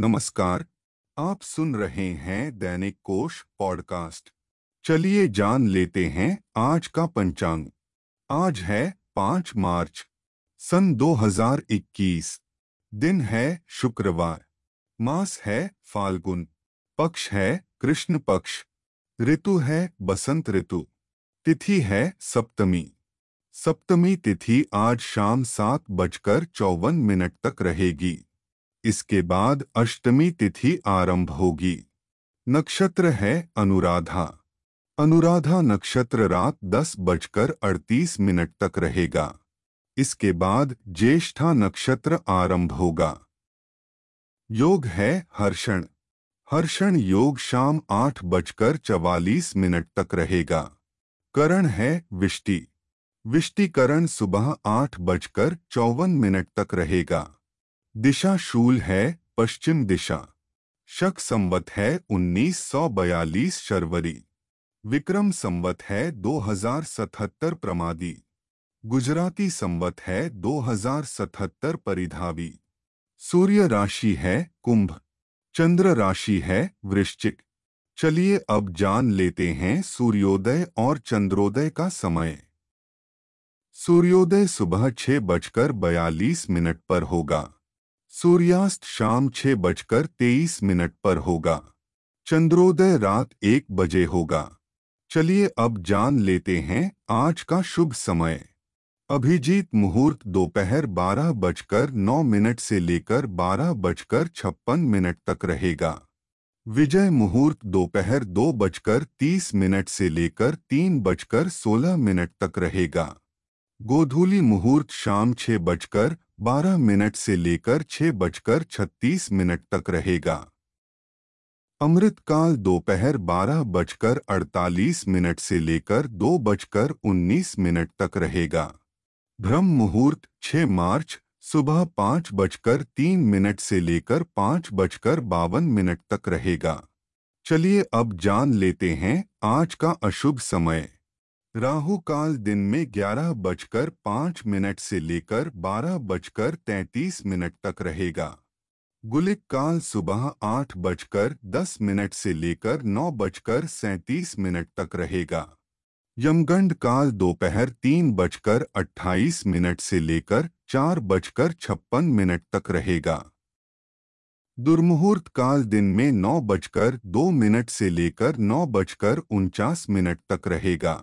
नमस्कार, आप सुन रहे हैं दैनिक कोश पॉडकास्ट। चलिए जान लेते हैं आज का पंचांग। आज है पाँच मार्च, सन 2021 दिन है शुक्रवार, मास है फाल्गुन, पक्ष है कृष्ण पक्ष, ऋतु है बसंत ऋतु, तिथि है सप्तमी। सप्तमी तिथि आज शाम सात बजकर चौवन मिनट तक रहेगी। इसके बाद अष्टमी तिथि आरंभ होगी। नक्षत्र है अनुराधा। अनुराधा नक्षत्र रात दस बजकर अड़तीस मिनट तक रहेगा। इसके बाद ज्येष्ठा नक्षत्र आरंभ होगा। योग है हर्षण। हर्षण योग शाम आठ बजकर चवालीस मिनट तक रहेगा। करण है विष्टि। विष्टिकरण सुबह आठ बजकर चौवन मिनट तक रहेगा। दिशा शूल है, पश्चिम दिशा। शक संवत है 1942 शर्वरी। विक्रम संवत है 2077 प्रमादी। गुजराती संवत है 2077 परिधावी। सूर्य राशि है, कुंभ। चंद्र राशि है, वृश्चिक। चलिए अब जान लेते हैं सूर्योदय और चंद्रोदय का समय। सूर्योदय सुबह छह बजकर बयालीस मिनट पर होगा। सूर्यास्त शाम छह बजकर तेईस मिनट पर होगा। चंद्रोदय रात एक बजे होगा। चलिए अब जान लेते हैं आज का शुभ समय। अभिजीत मुहूर्त दोपहर बारह बजकर नौ मिनट से लेकर बारह बजकर छप्पन मिनट तक रहेगा। विजय मुहूर्त दोपहर दो बजकर तीस मिनट से लेकर तीन बजकर सोलह मिनट तक रहेगा। गोधूली मुहूर्त शाम छह बजकर बारह मिनट से लेकर छह बजकर छत्तीस मिनट तक रहेगा। अमृतकाल दोपहर बारह बजकर अड़तालीस मिनट से लेकर दो बजकर उन्नीस मिनट तक रहेगा। ब्रह्म मुहूर्त छह मार्च सुबह पाँच बजकर तीन मिनट से लेकर पाँच बजकर बावन मिनट तक रहेगा। चलिए अब जान लेते हैं आज का अशुभ समय। राहु काल दिन में ग्यारह बजकर पाँच मिनट से लेकर बारह बजकर तैंतीस मिनट तक रहेगा। गुलिक काल सुबह आठ बजकर दस मिनट से लेकर नौ बजकर सैंतीस मिनट तक रहेगा। यमगंड काल दोपहर तीन बजकर अट्ठाईस मिनट से लेकर चार बजकर छप्पन मिनट तक रहेगा। दुर्मुहूर्त काल दिन में नौ बजकर दो मिनट से लेकर नौ बजकर उनचास मिनट तक रहेगा।